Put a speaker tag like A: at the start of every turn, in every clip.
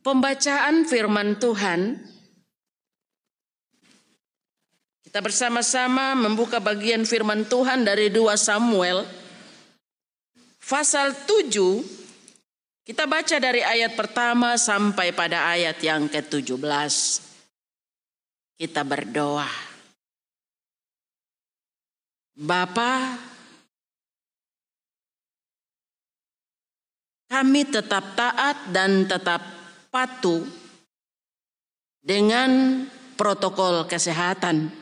A: pembacaan firman Tuhan. Kita bersama-sama membuka bagian firman Tuhan dari 2 Samuel pasal 7. Kita baca dari ayat pertama sampai pada ayat yang ke-17. Kita berdoa. Bapa, kami tetap taat dan tetap patuh dengan protokol kesehatan.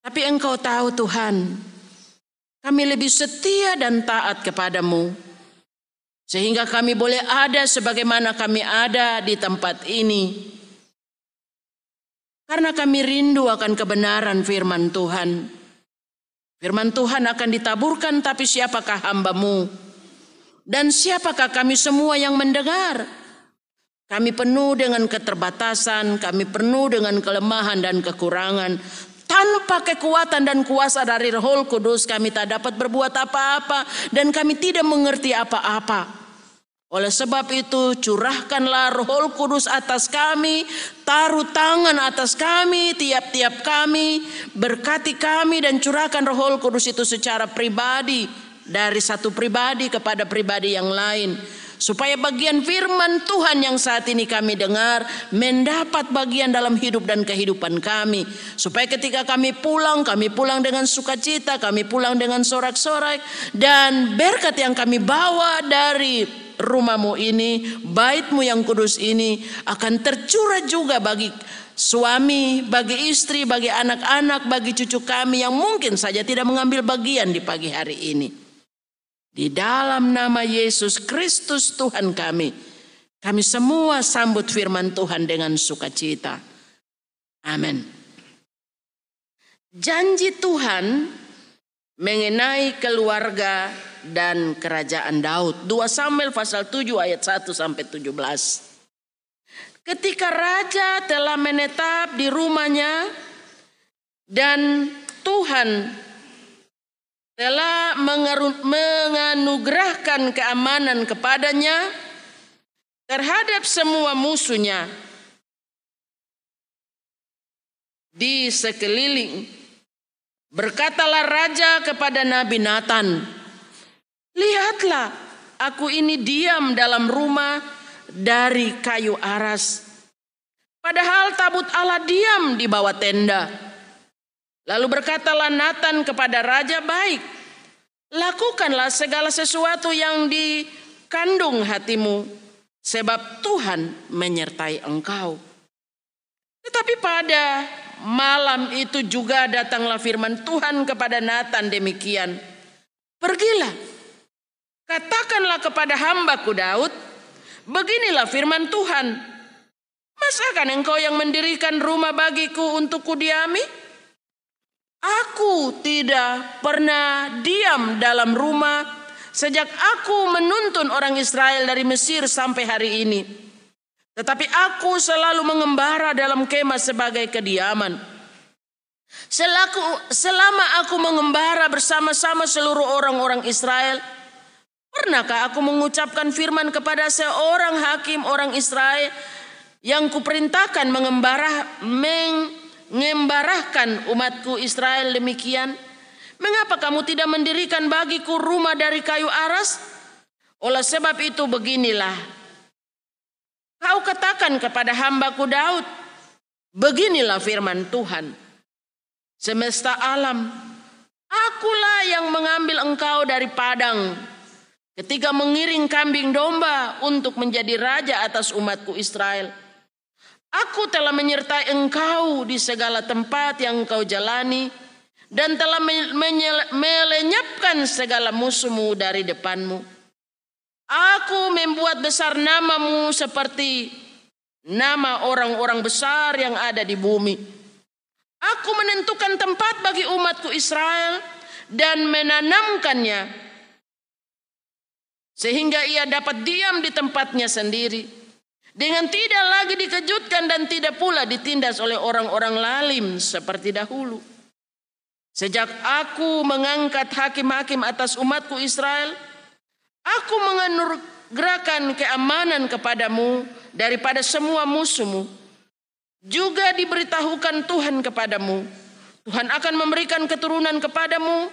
A: Tapi engkau tahu Tuhan, kami lebih setia dan taat kepadamu. Sehingga kami boleh ada sebagaimana kami ada di tempat ini. Karena kami rindu akan kebenaran firman Tuhan. Firman Tuhan akan ditaburkan tapi siapakah hambamu? Dan siapakah kami semua yang mendengar? Kami penuh dengan keterbatasan, kami penuh dengan kelemahan dan kekurangan. Tanpa kekuatan dan kuasa dari Roh Kudus kami tak dapat berbuat apa-apa dan kami tidak mengerti apa-apa. Oleh sebab itu curahkanlah roh kudus atas kami, taruh tangan atas kami, tiap-tiap kami, berkati kami dan curahkan roh kudus itu secara pribadi dari satu pribadi kepada pribadi yang lain. Supaya bagian firman Tuhan yang saat ini kami dengar mendapat bagian dalam hidup dan kehidupan kami. Supaya ketika kami pulang, kami pulang dengan sukacita, kami pulang dengan sorak-sorai. Dan berkat yang kami bawa dari rumahmu ini, baitmu yang kudus ini akan tercurah juga bagi suami, bagi istri, bagi anak-anak, bagi cucu kami yang mungkin saja tidak mengambil bagian di pagi hari ini. Di dalam nama Yesus Kristus Tuhan kami, kami semua sambut firman Tuhan dengan sukacita. Amin. Janji Tuhan mengenai keluarga dan kerajaan Daud. 2 Samuel pasal 7 ayat 1 sampai 17. Ketika raja telah menetap di rumahnya dan Tuhan telah menganugerahkan keamanan kepadanya terhadap semua musuhnya di sekeliling. Berkatalah raja kepada Nabi Nathan, Lihatlah, aku ini diam dalam rumah dari kayu aras. Padahal tabut Allah diam di bawah tenda. Lalu berkatalah Nathan kepada raja, "Baik, lakukanlah segala sesuatu yang dikandung hatimu, sebab Tuhan menyertai engkau." Tetapi pada malam itu juga datanglah firman Tuhan kepada Nathan demikian, "Pergilah, Katakanlah kepada hambaku Daud, beginilah firman Tuhan. Masakan engkau yang mendirikan rumah bagiku untuk kudiami? Aku tidak pernah diam dalam rumah sejak aku menuntun orang Israel dari Mesir sampai hari ini. Tetapi aku selalu mengembara dalam kemah sebagai kediaman. Selaku, selama aku mengembara bersama-sama seluruh orang-orang Israel, Pernahkah aku mengucapkan firman kepada seorang hakim orang Israel yang kuperintahkan mengembarah, mengembarahkan umatku Israel demikian? Mengapa kamu tidak mendirikan bagiku rumah dari kayu aras? Oleh sebab itu beginilah. Kau katakan kepada hambaku Daud, beginilah firman Tuhan. Semesta alam, akulah yang mengambil engkau dari padang Ketika mengiring kambing domba untuk menjadi raja atas umatku Israel. Aku telah menyertai engkau di segala tempat yang engkau jalani dan telah melenyapkan segala musuhmu dari depanmu. Aku membuat besar namamu seperti nama orang-orang besar yang ada di bumi. Aku menentukan tempat bagi umatku Israel dan menanamkannya sehingga ia dapat diam di tempatnya sendiri. Dengan tidak lagi dikejutkan dan tidak pula ditindas oleh orang-orang lalim seperti dahulu. Sejak aku mengangkat hakim-hakim atas umatku Israel, aku gerakan keamanan kepadamu daripada semua musuhmu. Juga diberitahukan Tuhan kepadamu. Tuhan akan memberikan keturunan kepadamu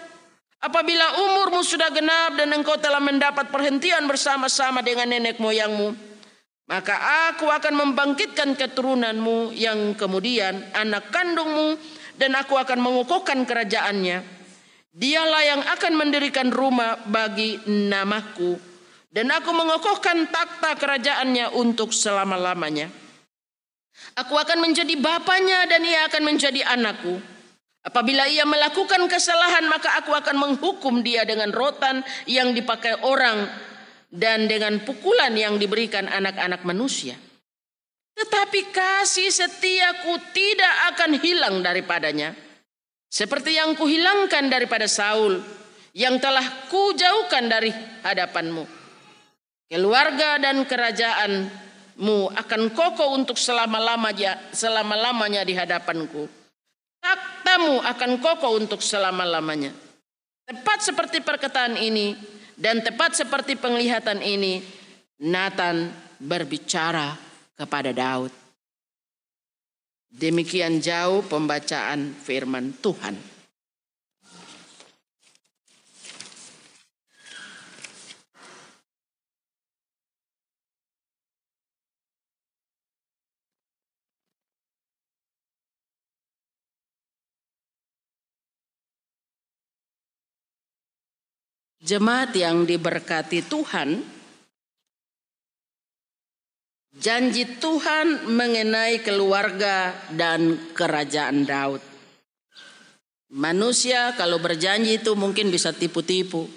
A: apabila umurmu sudah genap dan engkau telah mendapat perhentian bersama-sama dengan nenek moyangmu. Maka aku akan membangkitkan keturunanmu yang kemudian anak kandungmu dan aku akan mengukuhkan kerajaannya. Dialah yang akan mendirikan rumah bagi namaku dan aku mengokohkan takhta kerajaannya untuk selama-lamanya. Aku akan menjadi bapaknya dan ia akan menjadi anakku. Apabila ia melakukan kesalahan maka aku akan menghukum dia dengan rotan yang dipakai orang dan dengan pukulan yang diberikan anak-anak manusia. Tetapi kasih setiaku tidak akan hilang daripadanya. Seperti yang kuhilangkan daripada Saul yang telah kujauhkan dari hadapanmu keluarga dan kerajaanmu akan kokoh untuk selama-lamanya selama-lamanya di hadapanku. Takhtamu akan kokoh untuk selama-lamanya. Tepat seperti perkataan ini dan tepat seperti penglihatan ini, Nathan berbicara kepada Daud. Demikian jauh pembacaan firman Tuhan. Jemaat yang diberkati Tuhan, janji Tuhan mengenai keluarga dan kerajaan Daud. Manusia kalau berjanji itu mungkin bisa tipu-tipu.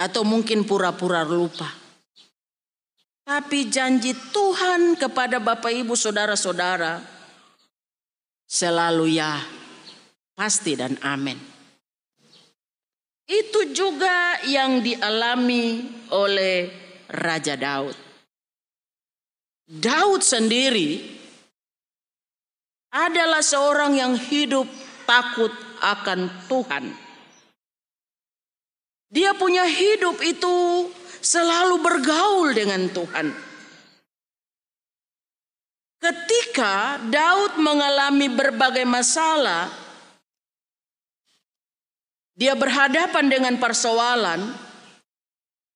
A: Atau mungkin pura-pura lupa. Tapi janji Tuhan kepada Bapak Ibu Saudara-saudara selalu ya, pasti dan amin. Itu juga yang dialami oleh Raja Daud. Daud sendiri adalah seorang yang hidup takut akan Tuhan. Dia punya hidup itu selalu bergaul dengan Tuhan. Ketika Daud mengalami berbagai masalah, dia berhadapan dengan persoalan,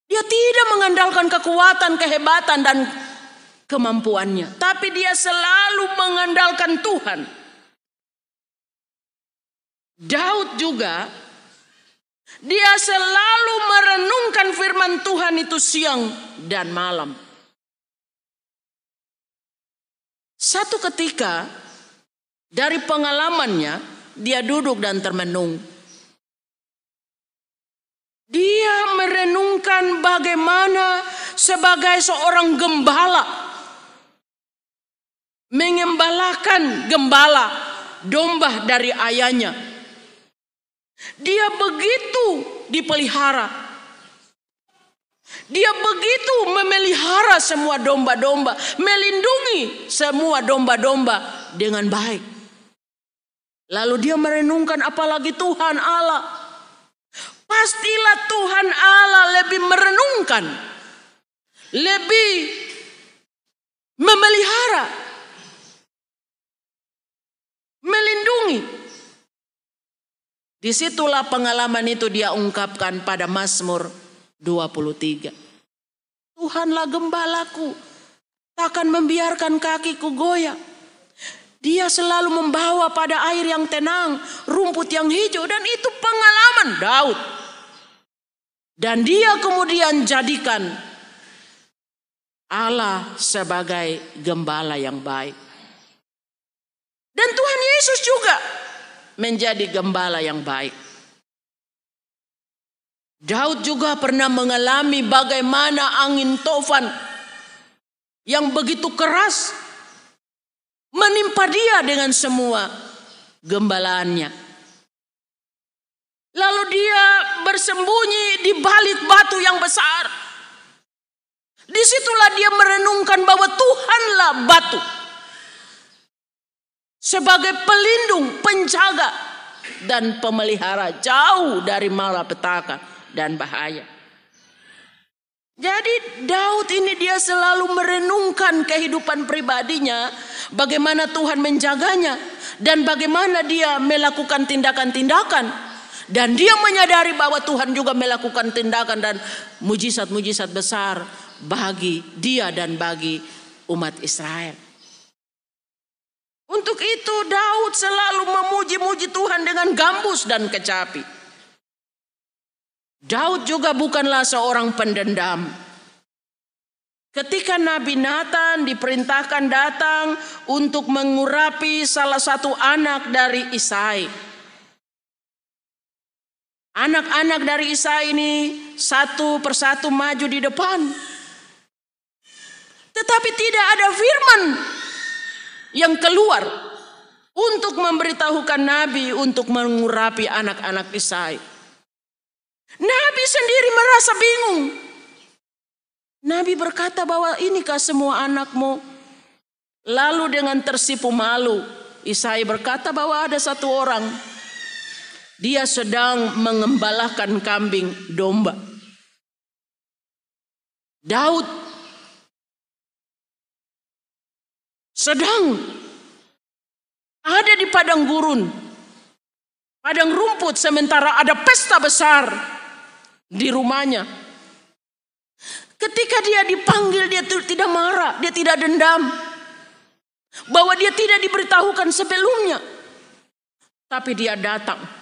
A: dia tidak mengandalkan kekuatan, kehebatan, dan kemampuannya, tapi dia selalu mengandalkan Tuhan. Daud juga, dia selalu merenungkan firman Tuhan itu siang dan malam. Satu ketika, dari pengalamannya, dia duduk dan termenung. Dia merenungkan bagaimana sebagai seorang gembala mengembalakan gembala domba dari ayahnya. Dia begitu dipelihara. Dia begitu memelihara semua domba-domba, melindungi semua domba-domba dengan baik. Lalu dia merenungkan apalagi Tuhan Allah Pastilah Tuhan Allah lebih merenungkan, lebih memelihara, melindungi. Di situlah pengalaman itu dia ungkapkan pada Mazmur 23. Tuhanlah gembalaku, takkan membiarkan kakiku goyah. Dia selalu membawa pada air yang tenang, rumput yang hijau dan itu pengalaman Daud. Dan dia kemudian jadikan Allah sebagai gembala yang baik. Dan Tuhan Yesus juga menjadi gembala yang baik. Daud juga pernah mengalami bagaimana angin tofan yang begitu keras menimpa dia dengan semua gembalaannya. Lalu dia bersembunyi di balik batu yang besar. Di situlah dia merenungkan bahwa Tuhanlah batu. Sebagai pelindung, penjaga, dan pemelihara jauh dari malapetaka dan bahaya. Jadi Daud ini dia selalu merenungkan kehidupan pribadinya, bagaimana Tuhan menjaganya dan bagaimana dia melakukan tindakan-tindakan dan dia menyadari bahwa Tuhan juga melakukan tindakan dan mujizat-mujizat besar bagi dia dan bagi umat Israel. Untuk itu Daud selalu memuji-muji Tuhan dengan gambus dan kecapi. Daud juga bukanlah seorang pendendam. Ketika Nabi Nathan diperintahkan datang untuk mengurapi salah satu anak dari Isai. Anak-anak dari Isai ini satu persatu maju di depan. Tetapi tidak ada firman yang keluar untuk memberitahukan Nabi untuk mengurapi anak-anak Isai. Nabi sendiri merasa bingung. Nabi berkata bahwa inikah semua anakmu? Lalu dengan tersipu malu, Isai berkata bahwa ada satu orang. Dia sedang mengembalakan kambing domba. Daud sedang ada di padang gurun, padang rumput sementara ada pesta besar di rumahnya. Ketika dia dipanggil dia tidak marah, dia tidak dendam. Bahwa dia tidak diberitahukan sebelumnya. Tapi dia datang.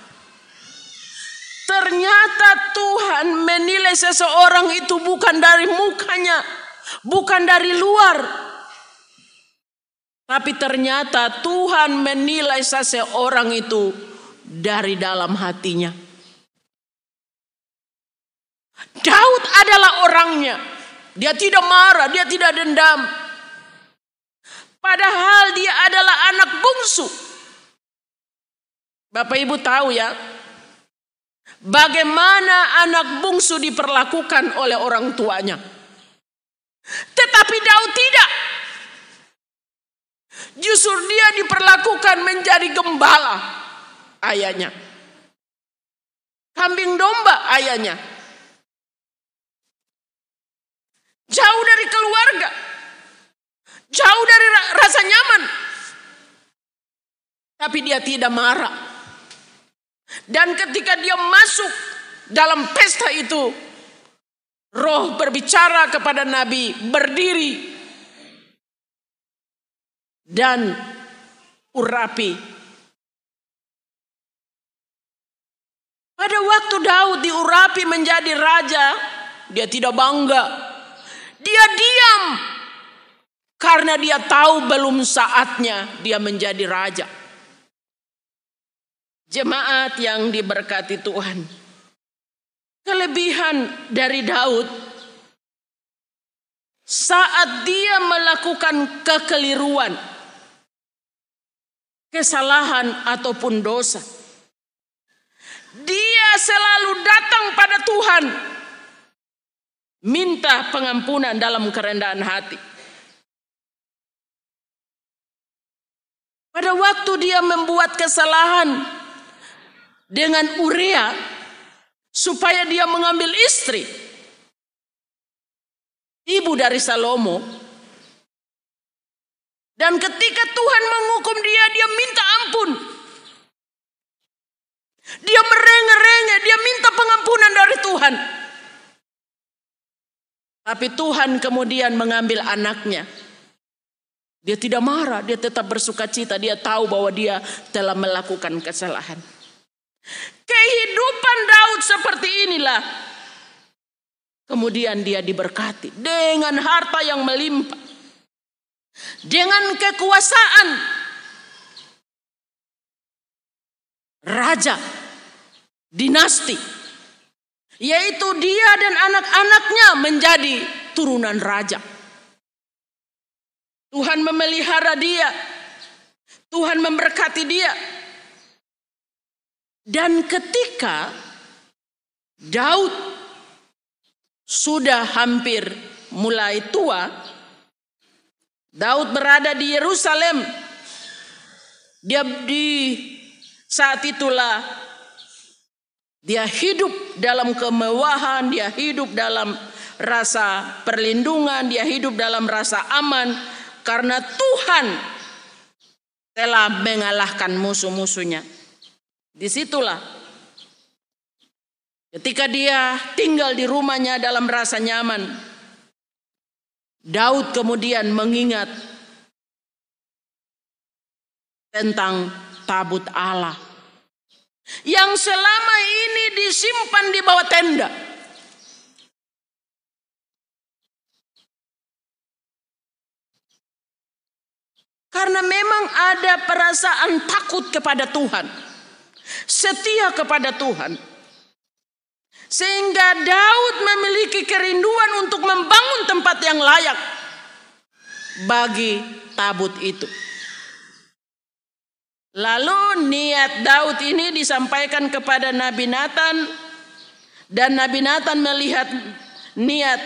A: Ternyata Tuhan menilai seseorang itu bukan dari mukanya, bukan dari luar. Tapi ternyata Tuhan menilai seseorang itu dari dalam hatinya. Daud adalah orangnya. Dia tidak marah, dia tidak dendam. Padahal dia adalah anak bungsu. Bapak Ibu tahu ya, bagaimana anak bungsu diperlakukan oleh orang tuanya. Tetapi Daud tidak. Justru dia diperlakukan menjadi gembala ayahnya. Kambing domba ayahnya. Jauh dari keluarga. Jauh dari rasa nyaman. Tapi dia tidak marah. Dan ketika dia masuk dalam pesta itu, roh berbicara kepada Nabi, berdiri dan urapi. Pada waktu Daud diurapi menjadi raja, dia tidak bangga dia diam karena dia tahu belum saatnya dia menjadi raja. Jemaat yang diberkati Tuhan. Kelebihan dari Daud saat dia melakukan kekeliruan, kesalahan ataupun dosa. Dia selalu datang pada Tuhan Minta pengampunan dalam kerendahan hati. Pada waktu dia membuat kesalahan dengan Urea supaya dia mengambil istri. Ibu dari Salomo. Dan ketika Tuhan menghukum dia, dia minta ampun. Dia merengek-rengek, dia minta pengampunan dari Tuhan. Tapi Tuhan kemudian mengambil anaknya. Dia tidak marah, dia tetap bersuka cita. Dia tahu bahwa dia telah melakukan kesalahan. Kehidupan Daud seperti inilah. Kemudian dia diberkati dengan harta yang melimpah. Dengan kekuasaan. Raja. Dinasti yaitu dia dan anak-anaknya menjadi turunan raja. Tuhan memelihara dia. Tuhan memberkati dia. Dan ketika Daud sudah hampir mulai tua, Daud berada di Yerusalem. Dia di saat itulah dia hidup dalam kemewahan, dia hidup dalam rasa perlindungan, dia hidup dalam rasa aman karena Tuhan telah mengalahkan musuh-musuhnya. Di situlah ketika dia tinggal di rumahnya dalam rasa nyaman, Daud kemudian mengingat tentang tabut Allah yang selama ini disimpan di bawah tenda. Karena memang ada perasaan takut kepada Tuhan, setia kepada Tuhan. Sehingga Daud memiliki kerinduan untuk membangun tempat yang layak bagi tabut itu. Lalu niat Daud ini disampaikan kepada Nabi Nathan dan Nabi Nathan melihat niat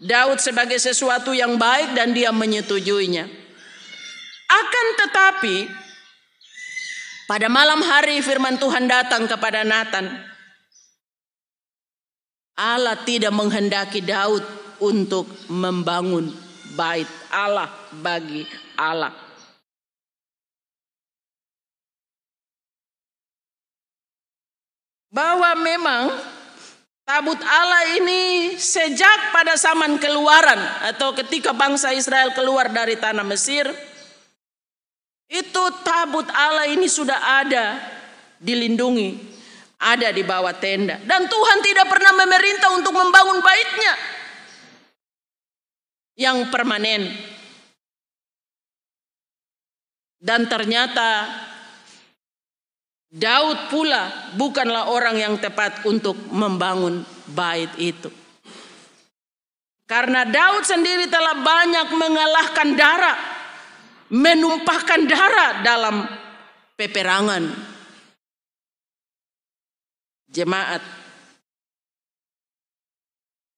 A: Daud sebagai sesuatu yang baik dan dia menyetujuinya. Akan tetapi pada malam hari firman Tuhan datang kepada Nathan. Allah tidak menghendaki Daud untuk membangun bait Allah bagi Allah. bahwa memang tabut Allah ini sejak pada zaman keluaran atau ketika bangsa Israel keluar dari tanah Mesir itu tabut Allah ini sudah ada dilindungi ada di bawah tenda dan Tuhan tidak pernah memerintah untuk membangun baitnya yang permanen dan ternyata Daud pula bukanlah orang yang tepat untuk membangun bait itu. Karena Daud sendiri telah banyak mengalahkan darah, menumpahkan darah dalam peperangan. Jemaat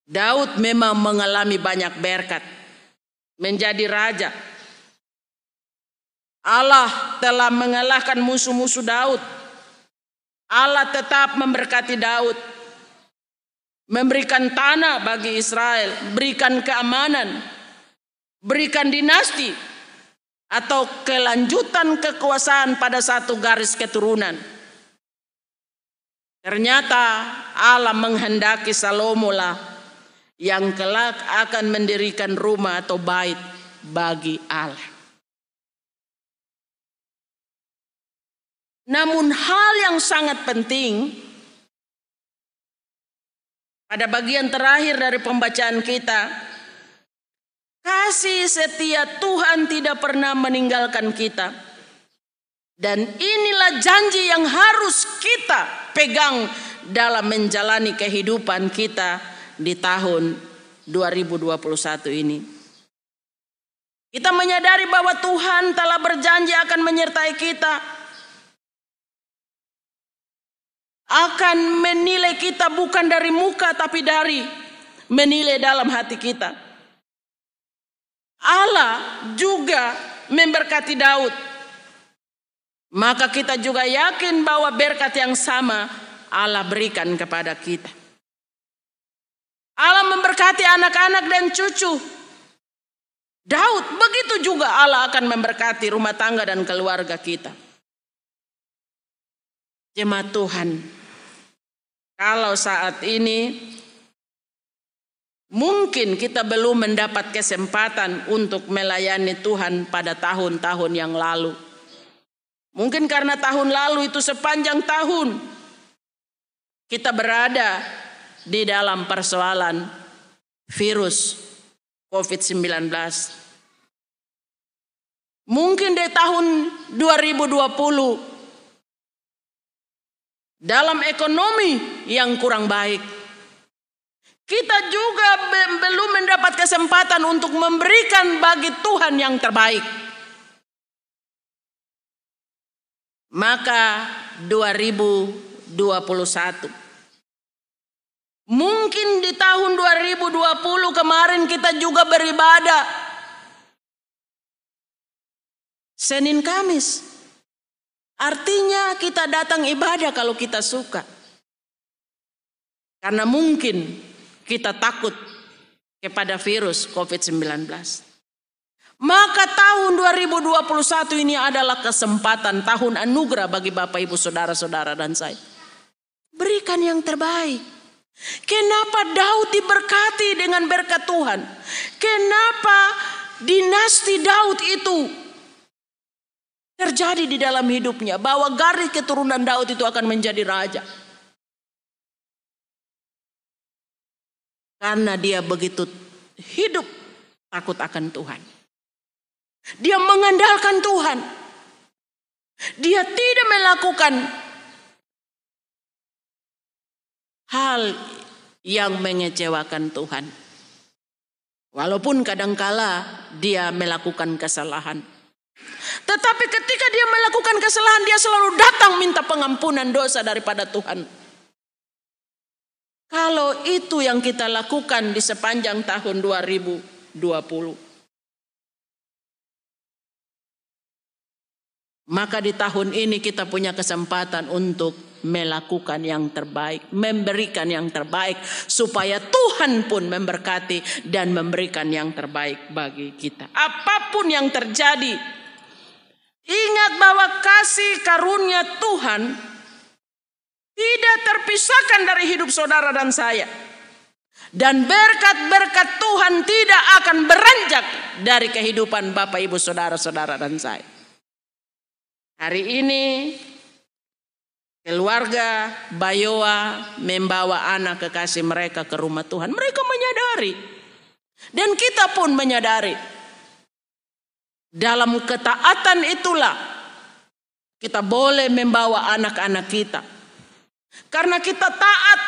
A: Daud memang mengalami banyak berkat, menjadi raja. Allah telah mengalahkan musuh-musuh Daud Allah tetap memberkati Daud. Memberikan tanah bagi Israel, berikan keamanan, berikan dinasti atau kelanjutan kekuasaan pada satu garis keturunan. Ternyata Allah menghendaki Salomo lah yang kelak akan mendirikan rumah atau bait bagi Allah. Namun hal yang sangat penting pada bagian terakhir dari pembacaan kita, kasih setia Tuhan tidak pernah meninggalkan kita. Dan inilah janji yang harus kita pegang dalam menjalani kehidupan kita di tahun 2021 ini. Kita menyadari bahwa Tuhan telah berjanji akan menyertai kita akan menilai kita bukan dari muka tapi dari menilai dalam hati kita. Allah juga memberkati Daud. Maka kita juga yakin bahwa berkat yang sama Allah berikan kepada kita. Allah memberkati anak-anak dan cucu. Daud, begitu juga Allah akan memberkati rumah tangga dan keluarga kita. Jemaat Tuhan, kalau saat ini mungkin kita belum mendapat kesempatan untuk melayani Tuhan pada tahun-tahun yang lalu. Mungkin karena tahun lalu itu sepanjang tahun kita berada di dalam persoalan virus COVID-19. Mungkin di tahun 2020 dalam ekonomi yang kurang baik. Kita juga belum mendapat kesempatan untuk memberikan bagi Tuhan yang terbaik. Maka 2021 Mungkin di tahun 2020 kemarin kita juga beribadah Senin Kamis Artinya kita datang ibadah kalau kita suka. Karena mungkin kita takut kepada virus COVID-19. Maka tahun 2021 ini adalah kesempatan tahun anugerah bagi Bapak Ibu Saudara-saudara dan saya. Berikan yang terbaik. Kenapa Daud diberkati dengan berkat Tuhan? Kenapa dinasti Daud itu terjadi di dalam hidupnya bahwa garis keturunan Daud itu akan menjadi raja? Karena dia begitu hidup takut akan Tuhan. Dia mengandalkan Tuhan. Dia tidak melakukan hal yang mengecewakan Tuhan. Walaupun kadangkala dia melakukan kesalahan. Tetapi ketika dia melakukan kesalahan, dia selalu datang minta pengampunan dosa daripada Tuhan. Kalau itu yang kita lakukan di sepanjang tahun 2020. Maka di tahun ini kita punya kesempatan untuk melakukan yang terbaik, memberikan yang terbaik supaya Tuhan pun memberkati dan memberikan yang terbaik bagi kita. Apa pun yang terjadi, ingat bahwa kasih karunia Tuhan tidak terpisahkan dari hidup saudara dan saya. Dan berkat-berkat Tuhan tidak akan beranjak dari kehidupan Bapak Ibu saudara-saudara dan saya. Hari ini keluarga Bayoa membawa anak kekasih mereka ke rumah Tuhan. Mereka menyadari dan kita pun menyadari dalam ketaatan itulah kita boleh membawa anak-anak kita. Karena kita taat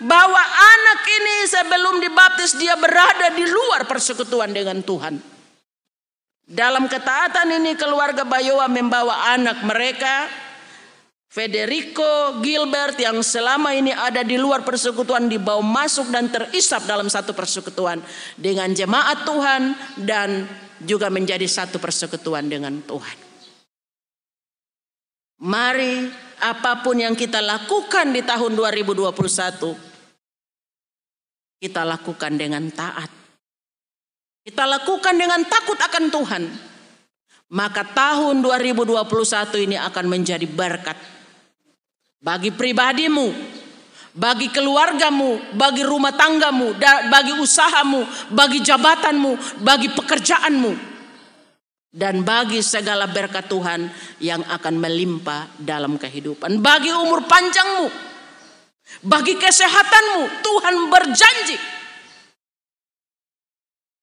A: bahwa anak ini sebelum dibaptis dia berada di luar persekutuan dengan Tuhan. Dalam ketaatan ini keluarga Bayowa membawa anak mereka Federico Gilbert yang selama ini ada di luar persekutuan dibawa masuk dan terisap dalam satu persekutuan dengan jemaat Tuhan dan juga menjadi satu persekutuan dengan Tuhan. Mari apa pun yang kita lakukan di tahun 2021 kita lakukan dengan taat. Kita lakukan dengan takut akan Tuhan, maka tahun 2021 ini akan menjadi berkat bagi pribadimu, bagi keluargamu, bagi rumah tanggamu, bagi usahamu, bagi jabatanmu, bagi pekerjaanmu, dan bagi segala berkat Tuhan yang akan melimpah dalam kehidupan. Bagi umur panjangmu, bagi kesehatanmu, Tuhan berjanji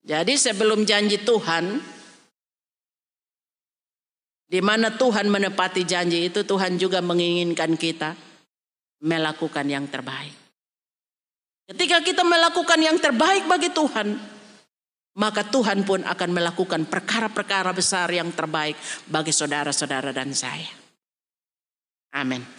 A: jadi sebelum janji Tuhan, di mana Tuhan menepati janji itu, Tuhan juga menginginkan kita melakukan yang terbaik. Ketika kita melakukan yang terbaik bagi Tuhan, maka Tuhan pun akan melakukan perkara-perkara besar yang terbaik bagi saudara-saudara dan saya. Amin.